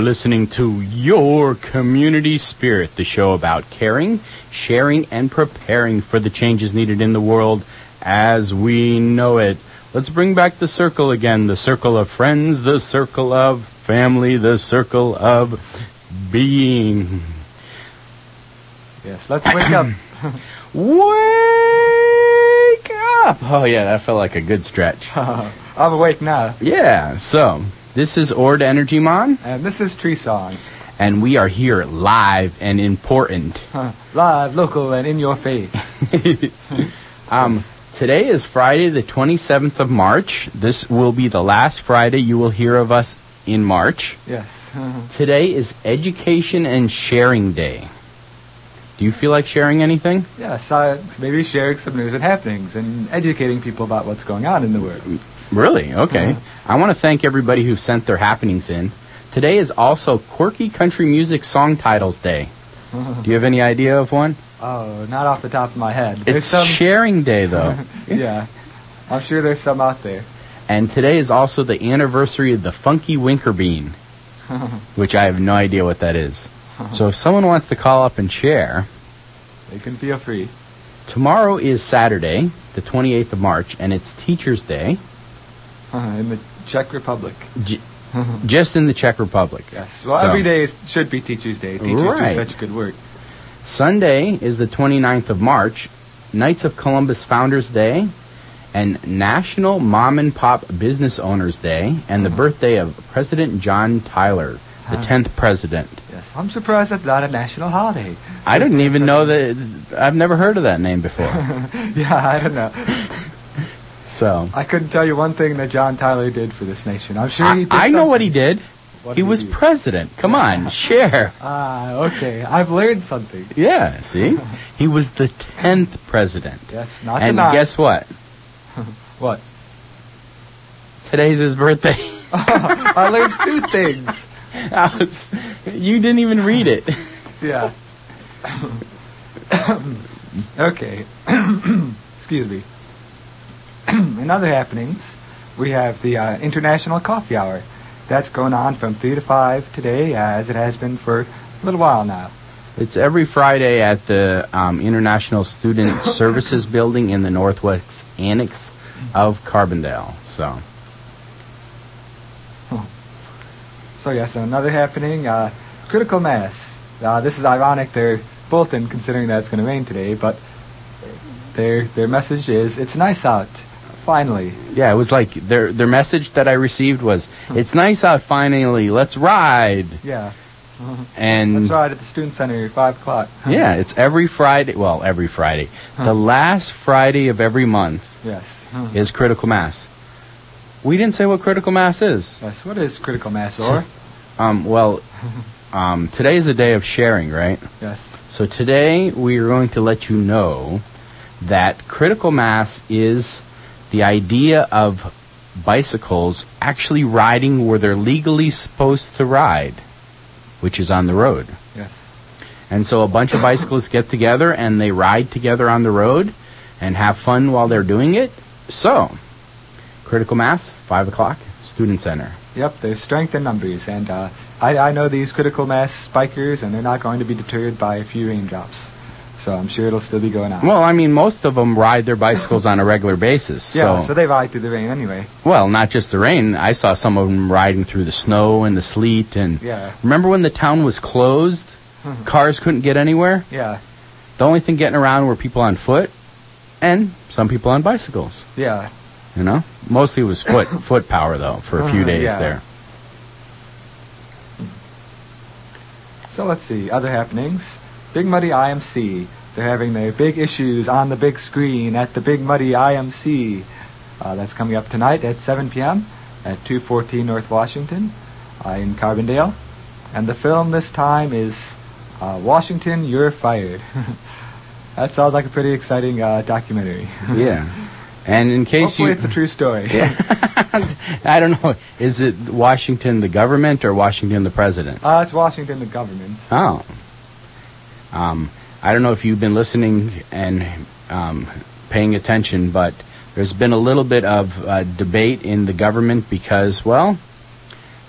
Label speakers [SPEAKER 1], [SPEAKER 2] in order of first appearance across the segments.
[SPEAKER 1] You're listening to Your Community Spirit, the show about caring, sharing, and preparing for the changes needed in the world as we know it. Let's bring back the circle again the circle of friends, the circle of family, the circle of being.
[SPEAKER 2] Yes, let's wake up.
[SPEAKER 1] Wake up! Oh, yeah, that felt like a good stretch.
[SPEAKER 2] I'm awake now.
[SPEAKER 1] Yeah, so this is Ord Energy Mon,
[SPEAKER 2] And this is Treesong.
[SPEAKER 1] and we are here live and important.
[SPEAKER 2] Live, local, and in your face.
[SPEAKER 1] Um, today is Friday, the 27th of March. This will be the last Friday you will hear of us in March.
[SPEAKER 2] Yes.
[SPEAKER 1] Today is Education and Sharing Day. Do you feel like sharing anything?
[SPEAKER 2] yes, uh, maybe sharing some news and happenings and educating people about what's going on in the world.
[SPEAKER 1] Really? Okay. I want to thank everybody who sent their happenings in. Today is also Quirky Country Music Song Titles Day. Do you have any idea of one?
[SPEAKER 2] Oh, not off the top of my head. There's
[SPEAKER 1] It's
[SPEAKER 2] some.
[SPEAKER 1] Sharing Day, though.
[SPEAKER 2] yeah. I'm sure there's some out there.
[SPEAKER 1] And today is also the anniversary of the Funky Winkerbean, which I have no idea what that is. So if someone wants to call up and share,
[SPEAKER 2] They can feel free.
[SPEAKER 1] tomorrow is Saturday, the 28th of March, and it's Teacher's Day, Uh-huh,
[SPEAKER 2] in the Czech Republic.
[SPEAKER 1] j- uh-huh. just in the Czech Republic.
[SPEAKER 2] Yes. Well,
[SPEAKER 1] So-
[SPEAKER 2] every day is, should be Teachers' Day. Teachers
[SPEAKER 1] Right.
[SPEAKER 2] do such good work.
[SPEAKER 1] Sunday is the 29th of March, Knights of Columbus Founders Day, and National Mom and Pop Business Owners Day, and the uh-huh. birthday of President John Tyler, the 10th president.
[SPEAKER 2] Yes. I'm surprised that's not a national holiday.
[SPEAKER 1] I didn't even know that. I've never heard of that name before.
[SPEAKER 2] Yeah, I don't know.
[SPEAKER 1] So
[SPEAKER 2] I couldn't tell you one thing that John Tyler did for this nation. I'm sure he did
[SPEAKER 1] I know what he did.
[SPEAKER 2] What
[SPEAKER 1] He
[SPEAKER 2] did
[SPEAKER 1] was
[SPEAKER 2] do?
[SPEAKER 1] president. Come on, share.
[SPEAKER 2] Ah, okay. I've learned something.
[SPEAKER 1] Yeah, see, he was the tenth president.
[SPEAKER 2] Yes, not
[SPEAKER 1] and guess what?
[SPEAKER 2] What?
[SPEAKER 1] Today's his birthday.
[SPEAKER 2] I learned two things.
[SPEAKER 1] I was, you didn't even read it.
[SPEAKER 2] Yeah. okay. Excuse me. In other happenings, we have the uh, International Coffee Hour. That's going on from 3 to 5 today, as it has been for a little while now.
[SPEAKER 1] It's every Friday at the um, International Student Services Building in the Northwest Annex of Carbondale. So,
[SPEAKER 2] So yes, another happening, uh, critical mass. Uh, this is ironic. They're Bolton, considering that it's going to rain today, but their their message is it's nice out. Finally,
[SPEAKER 1] yeah, it was like their their message that I received was, "It's nice out finally. Let's ride."
[SPEAKER 2] yeah.
[SPEAKER 1] And
[SPEAKER 2] That's right at the student center, at five o'clock.
[SPEAKER 1] yeah, it's every Friday. Well, every Friday. The last Friday of every month
[SPEAKER 2] Yes.
[SPEAKER 1] is critical mass. We didn't say what critical mass is.
[SPEAKER 2] Yes. What is critical mass, or?
[SPEAKER 1] Um, well, um, today is a day of sharing, right?
[SPEAKER 2] yes.
[SPEAKER 1] So today we are going to let you know that critical mass is the idea of bicycles actually riding where they're legally supposed to ride, which is on the road.
[SPEAKER 2] Yes.
[SPEAKER 1] And so a bunch of bicyclists get together and they ride together on the road and have fun while they're doing it. So, critical mass, 5 o'clock, student center.
[SPEAKER 2] Yep. There's strength in numbers, and uh, I I know these critical mass bikers, and they're not going to be deterred by a few raindrops. So I'm sure it'll still be going on.
[SPEAKER 1] Well, I mean, most of them ride their bicycles on a regular basis.
[SPEAKER 2] yeah.
[SPEAKER 1] so
[SPEAKER 2] So they ride through the rain anyway.
[SPEAKER 1] Well, not just the rain. I saw some of them riding through the snow and the sleet. And
[SPEAKER 2] Yeah.
[SPEAKER 1] remember when the town was closed? Cars couldn't get anywhere.
[SPEAKER 2] Yeah.
[SPEAKER 1] The only thing getting around were people on foot, and some people on bicycles.
[SPEAKER 2] Yeah.
[SPEAKER 1] You know, mostly it was foot foot power though for a few
[SPEAKER 2] Uh-huh,
[SPEAKER 1] days
[SPEAKER 2] yeah.
[SPEAKER 1] there.
[SPEAKER 2] So let's see, other happenings. Big Muddy IMC. They're having their big issues on the big screen at the Big Muddy IMC. Uh, that's coming up tonight at 7 p.m. at 214 North Washington uh, in Carbondale. And the film this time is uh, Washington, You're Fired. that sounds like a pretty exciting uh, documentary.
[SPEAKER 1] yeah. And in case
[SPEAKER 2] Hopefully
[SPEAKER 1] you,
[SPEAKER 2] it's a true story.
[SPEAKER 1] I don't know, is it Washington the government or Washington the president?
[SPEAKER 2] Uh, it's Washington, the government.
[SPEAKER 1] Oh. Um, I don't know if you've been listening and um, paying attention, but there's been a little bit of uh, debate in the government because, well,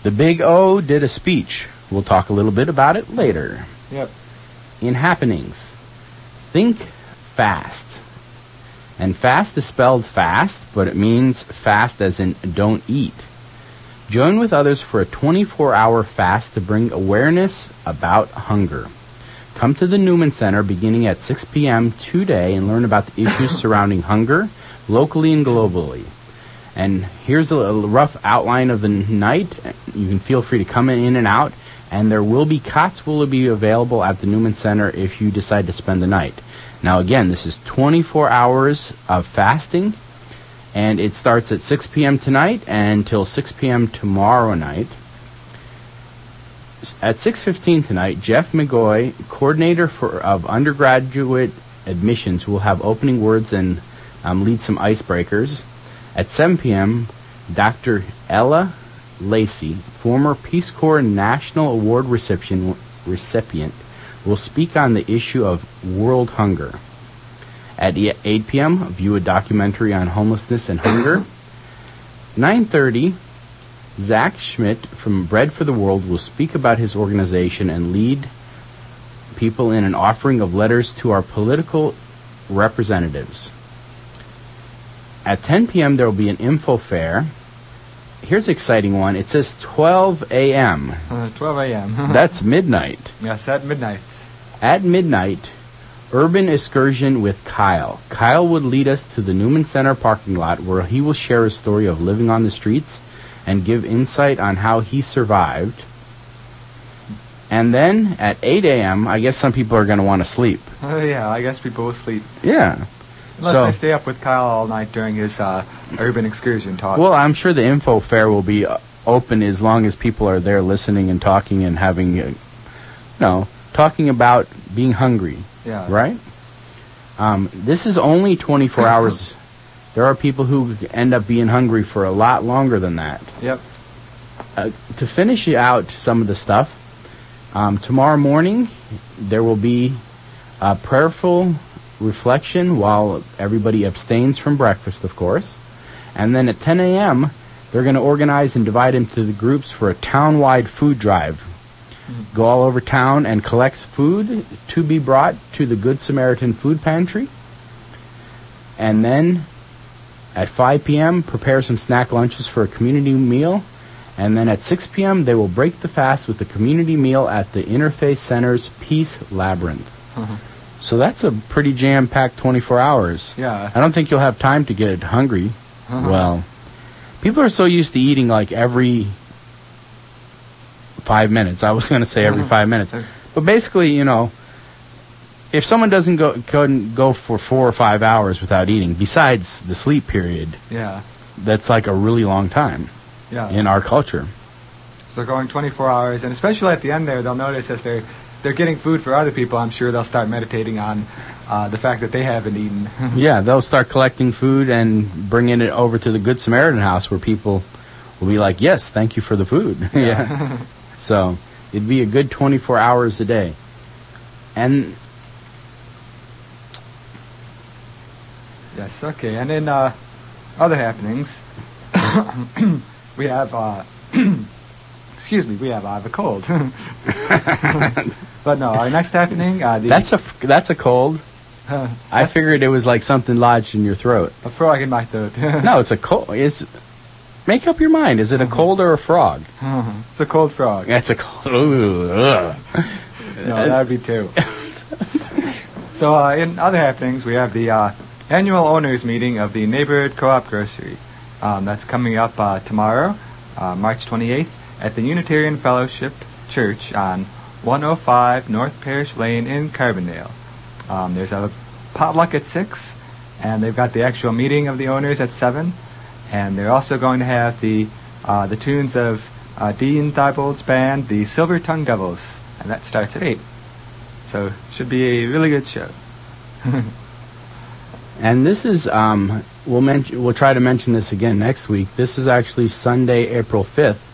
[SPEAKER 1] the Big O did a speech. We'll talk a little bit about it later.
[SPEAKER 2] Yep.
[SPEAKER 1] In happenings, think fast. And fast is spelled fast, but it means fast as in don't eat. Join with others for a 24 hour fast to bring awareness about hunger. Come to the Newman Center beginning at 6 p.m. today and learn about the issues surrounding hunger, locally and globally. And here's a, a rough outline of the night. You can feel free to come in and out, and there will be cots will be available at the Newman Center if you decide to spend the night. Now, again, this is 24 hours of fasting, and it starts at 6 p.m. tonight and until 6 p.m. tomorrow night. At 6:15 tonight, Jeff McGoy, coordinator for of undergraduate admissions, will have opening words and um, lead some icebreakers. At 7 p.m., Dr. Ella Lacey, former Peace Corps National Award recipient, will speak on the issue of world hunger. At e- 8 p.m., view a documentary on homelessness and hunger. 9:30, Zach Schmidt from Bread for the World will speak about his organization and lead people in an offering of letters to our political representatives. At 10 p.m., there will be an info fair. Here's an exciting one. It says 12 a.m.
[SPEAKER 2] Uh, 12 a.m.
[SPEAKER 1] That's midnight.
[SPEAKER 2] yes, at midnight.
[SPEAKER 1] At midnight, urban excursion with Kyle. Kyle would lead us to the Newman Center parking lot where he will share his story of living on the streets and give insight on how he survived. And then at 8 a.m., I guess some people are going to want to sleep.
[SPEAKER 2] Uh, yeah, I guess people will sleep.
[SPEAKER 1] Yeah.
[SPEAKER 2] Unless
[SPEAKER 1] So-
[SPEAKER 2] they stay up with Kyle all night during his uh, urban excursion talk.
[SPEAKER 1] Well, I'm sure the info fair will be uh, open as long as people are there listening and talking and having, uh, you know, talking about being hungry.
[SPEAKER 2] yeah.
[SPEAKER 1] right? Um, this is only 24 hours. There are people who end up being hungry for a lot longer than that.
[SPEAKER 2] Yep.
[SPEAKER 1] uh, to finish out some of the stuff, um, tomorrow morning there will be a prayerful reflection while everybody abstains from breakfast, of course. And then at 10 a.m., they're going to organize and divide into the groups for a town-wide food drive. Go all over town and collect food to be brought to the Good Samaritan Food Pantry. And then at 5 p.m., prepare some snack lunches for a community meal. And then at 6 p.m., they will break the fast with a community meal at the Interfaith Center's Peace Labyrinth.
[SPEAKER 2] Uh-huh.
[SPEAKER 1] So that's a pretty jam-packed 24 hours.
[SPEAKER 2] Yeah.
[SPEAKER 1] I don't think you'll have time to get hungry.
[SPEAKER 2] Uh-huh.
[SPEAKER 1] Well, people are so used to eating like every five minutes. I was going to say every
[SPEAKER 2] Uh-huh.
[SPEAKER 1] five minutes, but basically, you know, if someone doesn't go couldn't go for four or five hours without eating, besides the sleep period,
[SPEAKER 2] Yeah.
[SPEAKER 1] that's like a really long time
[SPEAKER 2] Yeah.
[SPEAKER 1] in our culture.
[SPEAKER 2] So going 24 hours, and especially at the end there, they'll notice as they're they're getting food for other people. I'm sure they'll start meditating on uh, the fact that they haven't eaten.
[SPEAKER 1] Yeah, they'll start collecting food and bringing it over to the Good Samaritan house where people will be like, "Yes, thank you for the food." yeah. So it'd be a good 24 hours a day. And
[SPEAKER 2] yes. Okay. And then uh, other happenings, we have. Uh, excuse me. We have. I have a cold. but no, our next happening. Uh, the,
[SPEAKER 1] that's a that's a cold.
[SPEAKER 2] uh,
[SPEAKER 1] I figured it was like something lodged in your throat.
[SPEAKER 2] a frog in my throat.
[SPEAKER 1] No, it's a cold. It's make up your mind. Is it a cold or a frog?
[SPEAKER 2] it's a cold frog.
[SPEAKER 1] That's a cold. Ooh, ugh.
[SPEAKER 2] No, that would be two. so, uh, in other happenings, we have the uh, annual owners meeting of the Neighborhood Co-op Grocery. Um, that's coming up uh, tomorrow, uh, March 28th, at the Unitarian Fellowship Church on 105 North Parrish Lane in Carbondale. Um, there's a potluck at 6, and they've got the actual meeting of the owners at 7, and they're also going to have the uh, the tunes of uh, Dean Thibault's band, the Silver Tongue Devils, and that starts at 8. So, should be a really good show.
[SPEAKER 1] And this is um, we'll we'll try to mention this again next week. This is actually Sunday, April fifth.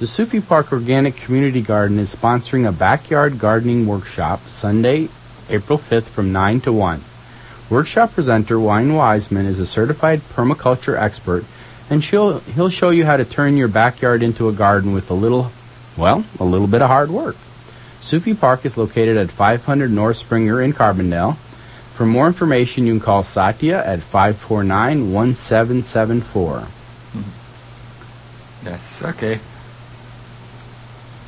[SPEAKER 1] The Sufi Park Organic Community Garden is sponsoring a backyard gardening workshop Sunday, April fifth, from nine to one. Workshop presenter Wayne Weiseman is a certified permaculture expert, and she'll he'll show you how to turn your backyard into a garden with a little, well, a little bit of hard work. Sufi Park is located at 500 North Springer in Carbondale. For more information, you can call Satya at 549-1774.
[SPEAKER 2] Yes, okay.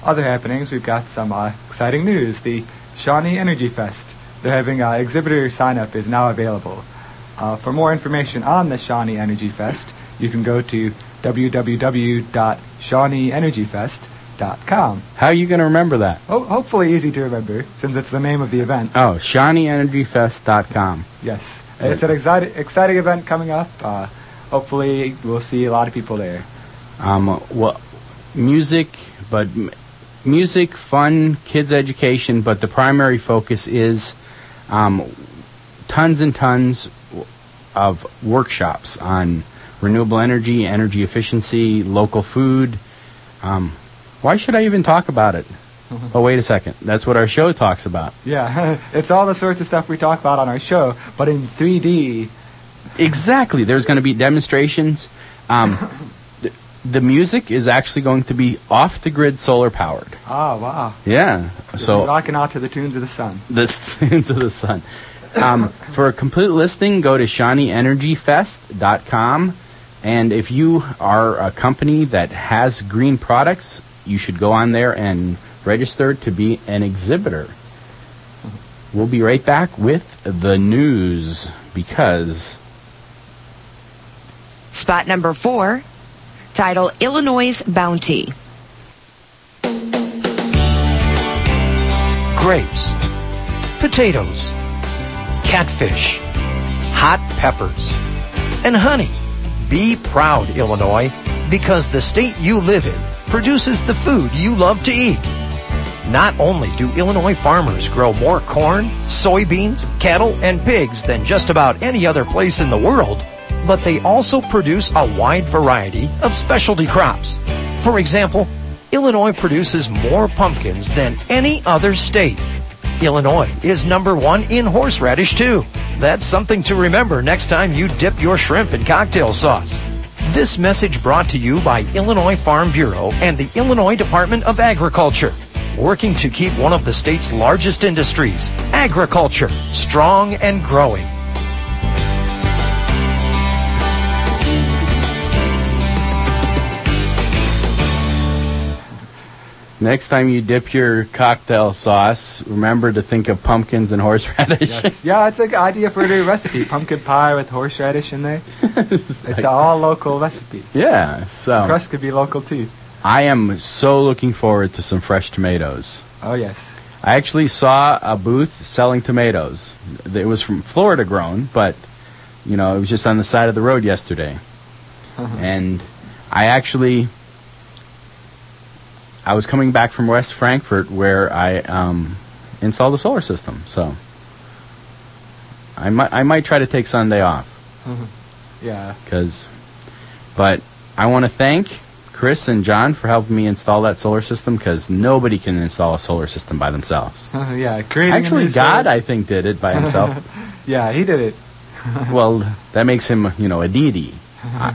[SPEAKER 2] Other happenings, we've got some uh, exciting news. The Shawnee Energy Fest. They're having uh, exhibitor sign up is now available. Uh, for more information on the Shawnee Energy Fest, you can go to www.shawneeenergyfest.com.
[SPEAKER 1] How are you going to remember that?
[SPEAKER 2] Oh, hopefully easy to remember, since it's the name of the event.
[SPEAKER 1] Oh, ShawneeEnergyFest.com.
[SPEAKER 2] Yes, it's an exciting, exciting event coming up. Uh, hopefully, we'll see a lot of people there.
[SPEAKER 1] Um, well, music, but m- music, fun, kids education, but the primary focus is um, tons and tons of workshops on renewable energy, energy efficiency, local food. Um, why should I even talk about it? Oh, wait a second. That's what our show talks about.
[SPEAKER 2] Yeah, it's all the sorts of stuff we talk about on our show, but in 3D.
[SPEAKER 1] Exactly. There's going to be demonstrations. Um, the, the music is actually going to be off the grid solar powered.
[SPEAKER 2] Ah, wow.
[SPEAKER 1] Yeah.
[SPEAKER 2] So
[SPEAKER 1] So
[SPEAKER 2] rocking out to the tunes of the sun.
[SPEAKER 1] The tunes of the sun. Um, for a complete listing, go to ShawneeEnergyFest.com. And if you are a company that has green products, you should go on there and register to be an exhibitor. We'll be right back with the news because
[SPEAKER 3] Spot number four, title Illinois' Bounty.
[SPEAKER 4] grapes, potatoes, catfish, hot peppers, and honey. Be proud, Illinois, because the state you live in produces the food you love to eat. Not only do Illinois farmers grow more corn, soybeans, cattle, and pigs than just about any other place in the world, but they also produce a wide variety of specialty crops. For example, Illinois produces more pumpkins than any other state. Illinois is number one in horseradish, too. That's something to remember next time you dip your shrimp in cocktail sauce. This message brought to you by Illinois Farm Bureau and the Illinois Department of Agriculture, working to keep one of the state's largest industries, agriculture, strong and growing.
[SPEAKER 1] Next time you dip your cocktail sauce, remember to think of pumpkins and horseradish.
[SPEAKER 2] Yes. yeah, it's a good idea for a new recipe. Pumpkin pie with horseradish in there. It's an all local recipe.
[SPEAKER 1] yeah, so
[SPEAKER 2] Crust could be local too.
[SPEAKER 1] I am so looking forward to some fresh tomatoes.
[SPEAKER 2] Oh yes.
[SPEAKER 1] I actually saw a booth selling tomatoes. It was from Florida grown, but you know, it was just on the side of the road yesterday. Uh-huh. and I actually I was coming back from West Frankfort where I um, installed a solar system. So I might I might try to take Sunday off
[SPEAKER 2] Yeah.
[SPEAKER 1] cuz but I want to thank Chris and John for helping me install that solar system cuz nobody can install a solar system by themselves.
[SPEAKER 2] yeah. Creating
[SPEAKER 1] Actually God
[SPEAKER 2] solar-
[SPEAKER 1] I think did it by himself.
[SPEAKER 2] Yeah, he did it.
[SPEAKER 1] well, that makes him, you know, a deity. I,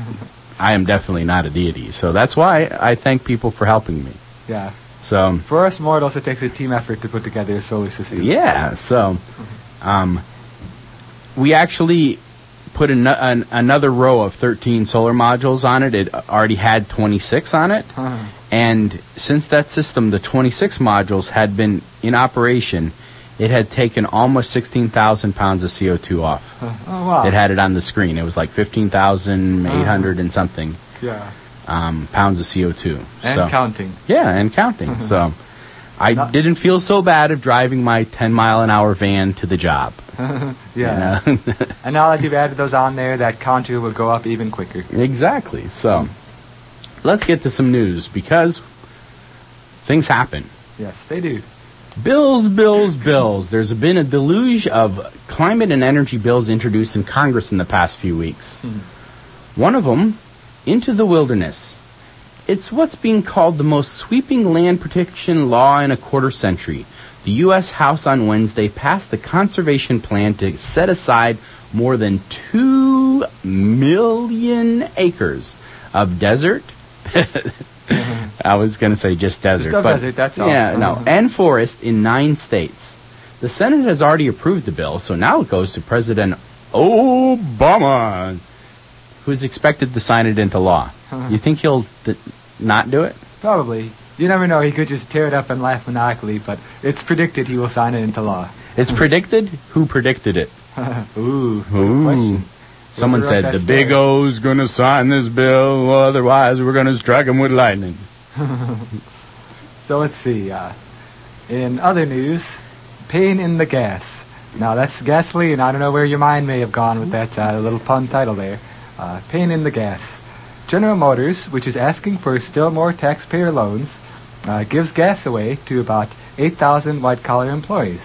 [SPEAKER 1] I am definitely not a deity. So that's why I thank people for helping me.
[SPEAKER 2] Yeah.
[SPEAKER 1] So,
[SPEAKER 2] For us mortals, it takes a team effort to put together a solar system.
[SPEAKER 1] yeah, so um, we actually put an, an, another row of 13 solar modules on it. It already had 26 on it.
[SPEAKER 2] Uh-huh.
[SPEAKER 1] And since that system, the 26 modules had been in operation, it had taken almost 16,000 pounds of CO2 off.
[SPEAKER 2] Oh wow.
[SPEAKER 1] It had it on the screen. It was like 15,800 and something
[SPEAKER 2] yeah.
[SPEAKER 1] Um, pounds of CO2.
[SPEAKER 2] And
[SPEAKER 1] so,
[SPEAKER 2] counting.
[SPEAKER 1] yeah, and counting. so I
[SPEAKER 2] Not-
[SPEAKER 1] didn't feel so bad of driving my 10 mile an hour van to the job.
[SPEAKER 2] Yeah.
[SPEAKER 1] You know?
[SPEAKER 2] And now that you've added those on there, that counter will go up even quicker.
[SPEAKER 1] exactly. So let's get to some news because things happen.
[SPEAKER 2] Yes, they do.
[SPEAKER 1] Bills, bills, bills. There's been a deluge of climate and energy bills introduced in Congress in the past few weeks. One of them, Into the Wilderness. It's what's being called the most sweeping land protection law in a quarter century. The U.S. House on Wednesday passed the conservation plan to set aside more than 2 million acres of desert. I was going to say just desert.
[SPEAKER 2] of
[SPEAKER 1] but
[SPEAKER 2] desert, that's all.
[SPEAKER 1] Yeah, no. Mm-hmm. And forest in nine states. The Senate has already approved the bill, so now it goes to President Obama, who's expected to sign it into law. You think he'll th- not do it?
[SPEAKER 2] Probably. You never know. He could just tear it up and laugh maniacally, but it's predicted he will sign it into law.
[SPEAKER 1] It's predicted. Who predicted it?
[SPEAKER 2] Ooh.
[SPEAKER 1] Ooh.
[SPEAKER 2] question.
[SPEAKER 1] Someone said the Big. O's going to sign this bill, otherwise we're going to strike him with lightning.
[SPEAKER 2] So let's see. Uh, in other news, pain in the gas. Now that's gasoline. I don't know where your mind may have gone with that uh, little pun title there. Uh, pain in the gas. General Motors, which is asking for still more taxpayer loans, uh, gives gas away to about 8,000 white-collar employees.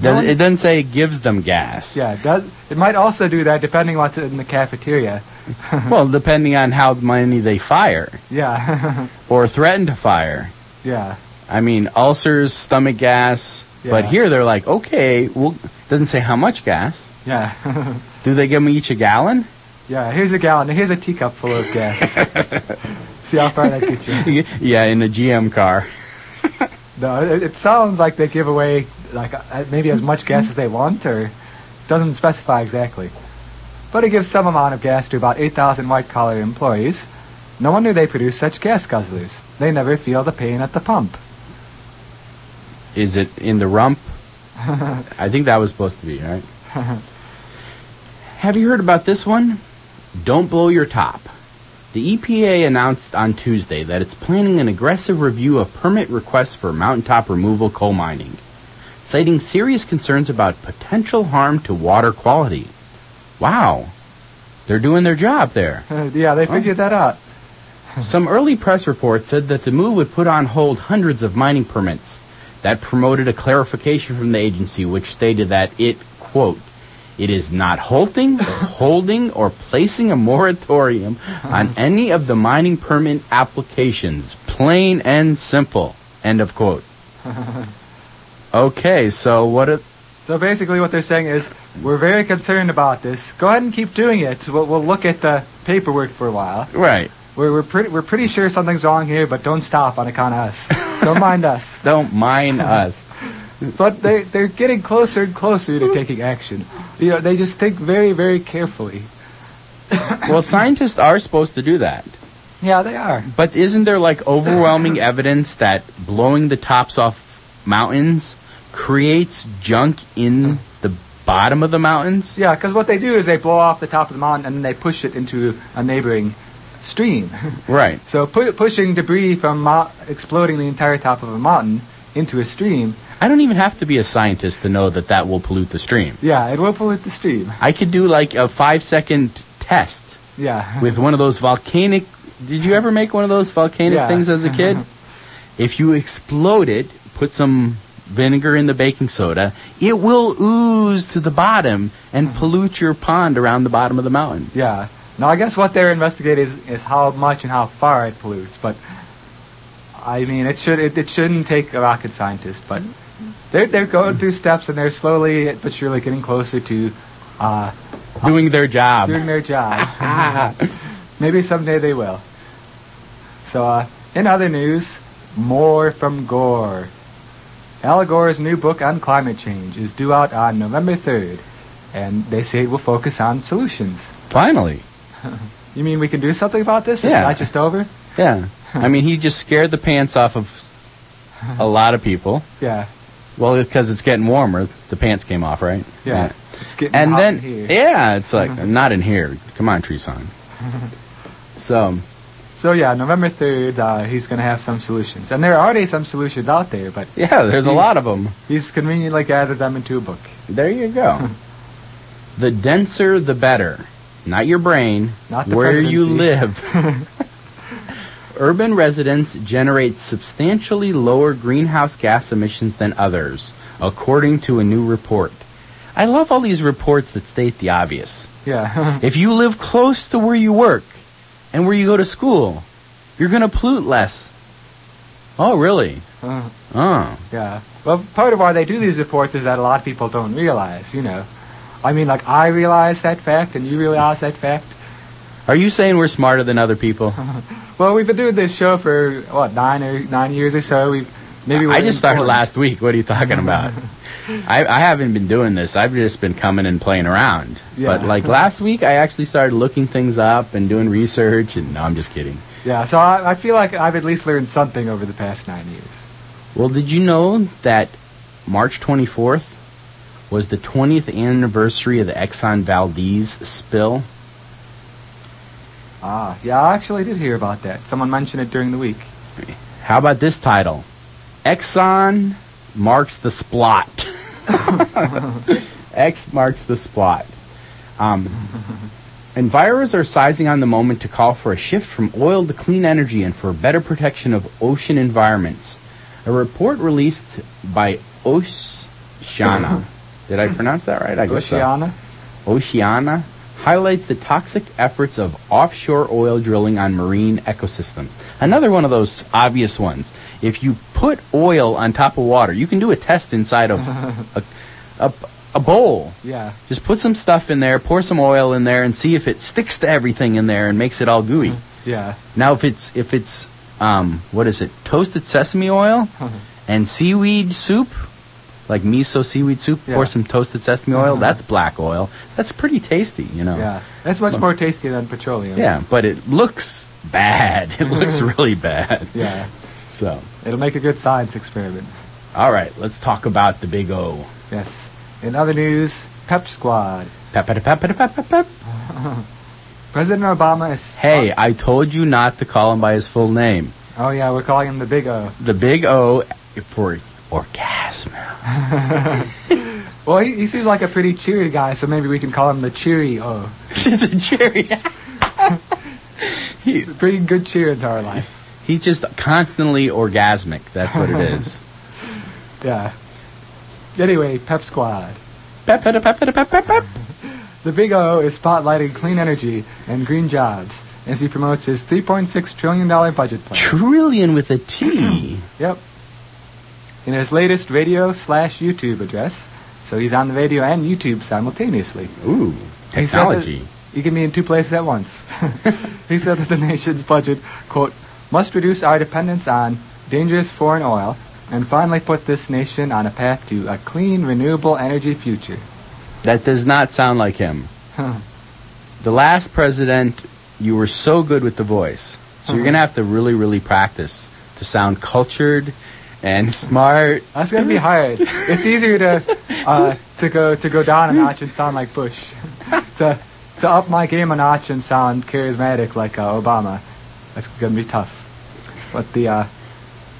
[SPEAKER 2] No
[SPEAKER 1] Does,
[SPEAKER 2] one-
[SPEAKER 1] it doesn't say it gives them gas.
[SPEAKER 2] Yeah, it does. It might also do that depending on what's in the cafeteria.
[SPEAKER 1] Well, depending on how many they fire
[SPEAKER 2] Yeah,
[SPEAKER 1] or threaten to fire.
[SPEAKER 2] yeah,
[SPEAKER 1] I mean, ulcers, stomach gas. But here they're like, okay, well, doesn't say how much gas.
[SPEAKER 2] yeah,
[SPEAKER 1] Do they give them each a gallon?
[SPEAKER 2] Yeah. Here's a gallon. Here's a teacup full of gas. See how far that gets you.
[SPEAKER 1] yeah, in a GM car.
[SPEAKER 2] No, it, it sounds like they give away like uh, maybe as much gas as they want, or doesn't specify exactly. But it gives some amount of gas to about 8,000 white-collar employees. No wonder they produce such gas guzzlers. They never feel the pain at the pump.
[SPEAKER 1] Is it in the rump? I think that was supposed to be, right? Have you heard about this one? Don't blow your top. The EPA announced on Tuesday that it's planning an aggressive review of permit requests for mountaintop removal coal mining, citing serious concerns about potential harm to water quality. Wow. They're doing their job there.
[SPEAKER 2] yeah, they figured that out.
[SPEAKER 1] Some early press reports said that the move would put on hold hundreds of mining permits. That promoted a clarification from the agency which stated that it, quote, It is not halting, holding, or placing a moratorium on uh-huh. any of the mining permit applications. Plain and simple. End of quote. Okay, so what? It,
[SPEAKER 2] So basically, what they're saying is, we're very concerned about this. Go ahead and keep doing it. We'll, we'll look at the paperwork for a while.
[SPEAKER 1] right.
[SPEAKER 2] We're, we're pretty we're pretty sure something's wrong here, but don't stop on account of us. don't mind us.
[SPEAKER 1] Don't mind us.
[SPEAKER 2] But they they're getting closer and closer to taking action. You know, they just think very very carefully.
[SPEAKER 1] Well, scientists are supposed to do that.
[SPEAKER 2] Yeah, they are.
[SPEAKER 1] But isn't there like overwhelming evidence that blowing the tops off mountains creates junk in the bottom of the mountains?
[SPEAKER 2] Yeah, because what they do is they blow off the top of the mountain and then they push it into a neighboring stream.
[SPEAKER 1] Right.
[SPEAKER 2] so pu- pushing debris from mo- exploding the entire top of a mountain into a stream.
[SPEAKER 1] I don't even have to be a scientist to know that that will pollute the stream.
[SPEAKER 2] Yeah, it will pollute the stream.
[SPEAKER 1] I could do like a five second test
[SPEAKER 2] Yeah.
[SPEAKER 1] with one of those volcanic. Did you ever make one of those volcanic
[SPEAKER 2] Yeah.
[SPEAKER 1] things as a kid? if you explode it, put some vinegar in the baking soda, it will ooze to the bottom and pollute your pond around the bottom of the mountain.
[SPEAKER 2] Yeah. Now, I guess what they're investigating is, is how much and how far it pollutes. But I mean, it should it, it shouldn't take a rocket scientist. But they're they're going through steps and they're slowly but surely getting closer to uh,
[SPEAKER 1] Doing their job.
[SPEAKER 2] doing their job. Maybe someday they will. So, uh, in other news, more from Gore. Al Gore's new book on climate change is due out on November 3rd, and they say it will focus on solutions.
[SPEAKER 1] Finally.
[SPEAKER 2] You mean we can do something about this?
[SPEAKER 1] Yeah.
[SPEAKER 2] It's not just over?
[SPEAKER 1] Yeah. I mean, he just scared the pants off of a lot of people.
[SPEAKER 2] Yeah.
[SPEAKER 1] Well, because it's getting warmer, the pants came off, right?
[SPEAKER 2] Yeah. It's getting
[SPEAKER 1] And then, yeah, it's like, not in here. Come on, Treesong. So,
[SPEAKER 2] So yeah, November 3rd, uh, he's going to have some solutions. And there are already some solutions out there, but
[SPEAKER 1] yeah, there's a lot of them.
[SPEAKER 2] he's conveniently gathered them into a book.
[SPEAKER 1] There you go. the denser, the better. Not your brain,
[SPEAKER 2] Not the
[SPEAKER 1] where you live. Urban residents generate substantially lower greenhouse gas emissions than others, according to a new report. I love all these reports that state the obvious.
[SPEAKER 2] Yeah.
[SPEAKER 1] If you live close to where you work and where you go to school, you're going to pollute less. Oh, really?
[SPEAKER 2] Uh,
[SPEAKER 1] Oh.
[SPEAKER 2] yeah. Well, part of why they do these reports is that a lot of people don't realize, you know. I mean, like, I realize that fact, and you realize that fact.
[SPEAKER 1] Are you saying we're smarter than other people?
[SPEAKER 2] Well, we've been doing this show for, what, nine or nine years or so. We've maybe
[SPEAKER 1] I just started last week. What are you talking about? I, I haven't been doing this. I've just been coming and playing around.
[SPEAKER 2] Yeah.
[SPEAKER 1] But like last week, I actually started looking things up and doing research. And no, I'm just kidding.
[SPEAKER 2] Yeah, so I, I feel like I've at least learned something over the past nine years.
[SPEAKER 1] Well, did you know that March 24th was the 20th anniversary of the Exxon Valdez spill?
[SPEAKER 2] Ah, yeah, I actually did hear about that. Someone mentioned it during the week.
[SPEAKER 1] How about this title? Exxon marks the splot. X marks the spot. Um, envirers are sizing on the moment to call for a shift from oil to clean energy and for better protection of ocean environments. A report released by Oceana, did I pronounce that right? I guess so.
[SPEAKER 2] Oceana?
[SPEAKER 1] Oceana? Highlights the toxic efforts of offshore oil drilling on marine ecosystems. Another one of those obvious ones. If you put oil on top of water, you can do a test inside of a, a, a bowl.
[SPEAKER 2] Yeah.
[SPEAKER 1] Just put some stuff in there, pour some oil in there, and see if it sticks to everything in there and makes it all gooey.
[SPEAKER 2] Yeah.
[SPEAKER 1] Now, if it's if it's um, what is it? Toasted sesame oil and seaweed soup, like miso seaweed soup.
[SPEAKER 2] Yeah.
[SPEAKER 1] Pour some toasted sesame oil. Uh-huh. That's black oil. That's pretty tasty, you know.
[SPEAKER 2] Yeah. That's much more tasty than petroleum.
[SPEAKER 1] Yeah, but it looks bad. It looks mm-hmm. really bad.
[SPEAKER 2] Yeah.
[SPEAKER 1] So,
[SPEAKER 2] It'll make a good science experiment.
[SPEAKER 1] all right, let's talk about the big O.
[SPEAKER 2] Yes. In other news, Pep Squad.
[SPEAKER 1] Pep, pep, pep, pep, pep, pep, pep.
[SPEAKER 2] President Obama is.
[SPEAKER 1] Hey, I told you not to call him by his full name.
[SPEAKER 2] Oh, yeah, we're calling him the Big O.
[SPEAKER 1] The big O for orgasm.
[SPEAKER 2] Well, he, he seems like a pretty cheery guy, so maybe we can call him the Cheery O.
[SPEAKER 1] Uh, the cherry. he,
[SPEAKER 2] Pretty good cheer into our life.
[SPEAKER 1] he's just constantly orgasmic. That's what it is.
[SPEAKER 2] Yeah. Anyway, Pep Squad.
[SPEAKER 1] Pep, pep, pep, pep, pep, pep, pep.
[SPEAKER 2] The Big O is spotlighting clean energy and green jobs as he promotes his $3.6 trillion budget plan.
[SPEAKER 1] Trillion with a T.
[SPEAKER 2] Yep. In his latest radio slash YouTube address, so he's on the radio and YouTube simultaneously.
[SPEAKER 1] Ooh,
[SPEAKER 2] He
[SPEAKER 1] technology.
[SPEAKER 2] You can be in two places at once. he said that the nation's budget, quote, must reduce our dependence on dangerous foreign oil and finally put this nation on a path to a clean, renewable energy future.
[SPEAKER 1] That does not sound like him.
[SPEAKER 2] Huh.
[SPEAKER 1] The last president, you were so good with the voice. So you're
[SPEAKER 2] Uh-huh.
[SPEAKER 1] going to have to really, really practice to sound cultured and smart.
[SPEAKER 2] That's gonna be hard. It's easier to uh, to go to go down a notch and sound like Bush, to to up my game a notch and sound charismatic like uh, Obama. That's gonna be tough. But the uh,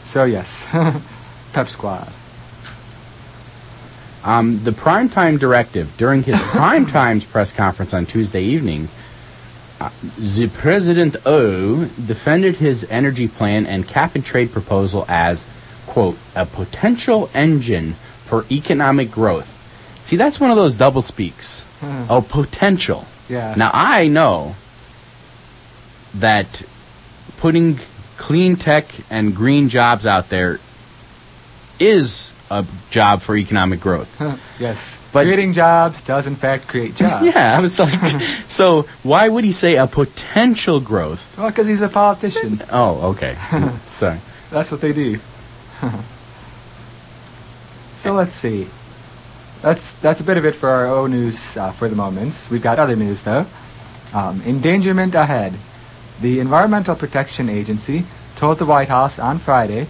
[SPEAKER 2] so yes, Pep Squad.
[SPEAKER 1] Um, the primetime directive during his prime times press conference on Tuesday evening, uh, the President O defended his energy plan and cap and trade proposal as, quote, a potential engine for economic growth. See, that's one of those double speaks. Oh, potential.
[SPEAKER 2] Yeah.
[SPEAKER 1] Now I know that putting clean tech and green jobs out there is a job for economic growth.
[SPEAKER 2] yes.
[SPEAKER 1] But-
[SPEAKER 2] Creating jobs does in fact create jobs.
[SPEAKER 1] Yeah, I was like, so why would he say a potential growth?
[SPEAKER 2] Well, because he's a politician.
[SPEAKER 1] Oh, okay. So, sorry.
[SPEAKER 2] That's what they do. so let's see. That's that's a bit of it for our O news uh, for the moment. We've got other news though. Um, endangerment ahead. The Environmental Protection Agency told the White House on Friday,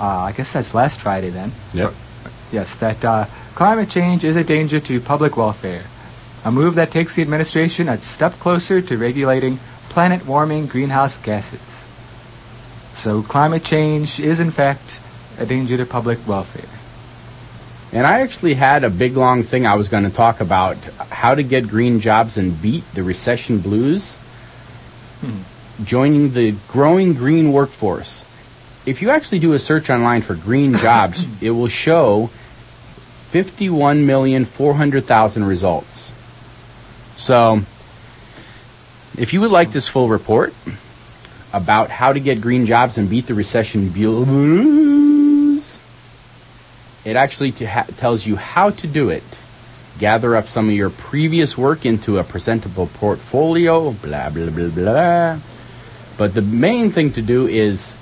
[SPEAKER 2] uh, I guess that's last Friday then.
[SPEAKER 1] Yep.
[SPEAKER 2] Yes, that uh, climate change is a danger to public welfare. A move that takes the administration a step closer to regulating planet warming greenhouse gases. So climate change is in fact a danger to public welfare.
[SPEAKER 1] And I actually had a big long thing I was going to talk about how to get green jobs and beat the recession blues. Hmm. Joining the growing green workforce. If you actually do a search online for green jobs, it will show 51,400,000 results. So, if you would like this full report about how to get green jobs and beat the recession blues, it actually ha- tells you how to do it. Gather up some of your previous work into a presentable portfolio, blah, blah, blah, blah. But the main thing to do is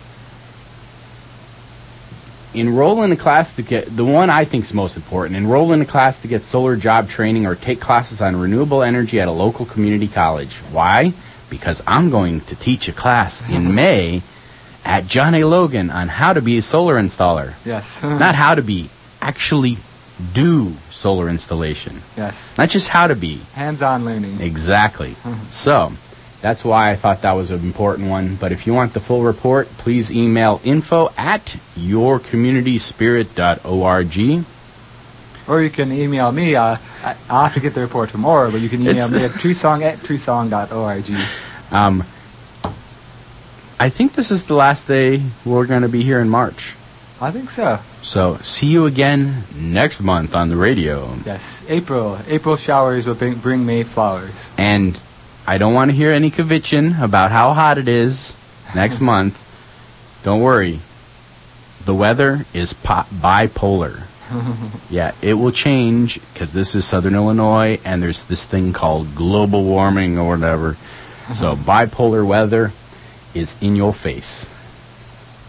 [SPEAKER 1] enroll in a class to get the one I think is most important. Enroll in a class to get solar job training or take classes on renewable energy at a local community college. Why? Because I'm going to teach a class in May at John A. Logan on how to be a solar installer
[SPEAKER 2] Yes.
[SPEAKER 1] not how to be, actually do solar installation.
[SPEAKER 2] yes.
[SPEAKER 1] Not just how to be.
[SPEAKER 2] Hands-on learning.
[SPEAKER 1] Exactly. So, that's why I thought that was an important one. But if you want the full report, please email info at yourcommunityspirit.org.
[SPEAKER 2] Or you can email me. Uh, I'll have to get the report tomorrow, but you can email
[SPEAKER 1] It's-
[SPEAKER 2] me at treesong at treesong.org.
[SPEAKER 1] Um, I think this is the last day we're going to be here in March.
[SPEAKER 2] I think so.
[SPEAKER 1] So, see you again next month on the radio.
[SPEAKER 2] Yes. April. April showers will bring, bring May flowers.
[SPEAKER 1] And I don't want to hear any kvetching about how hot it is next month. Don't worry. The weather is po- bipolar. yeah, it will change because this is Southern Illinois and there's this thing called global warming or whatever. So bipolar weather is in your face.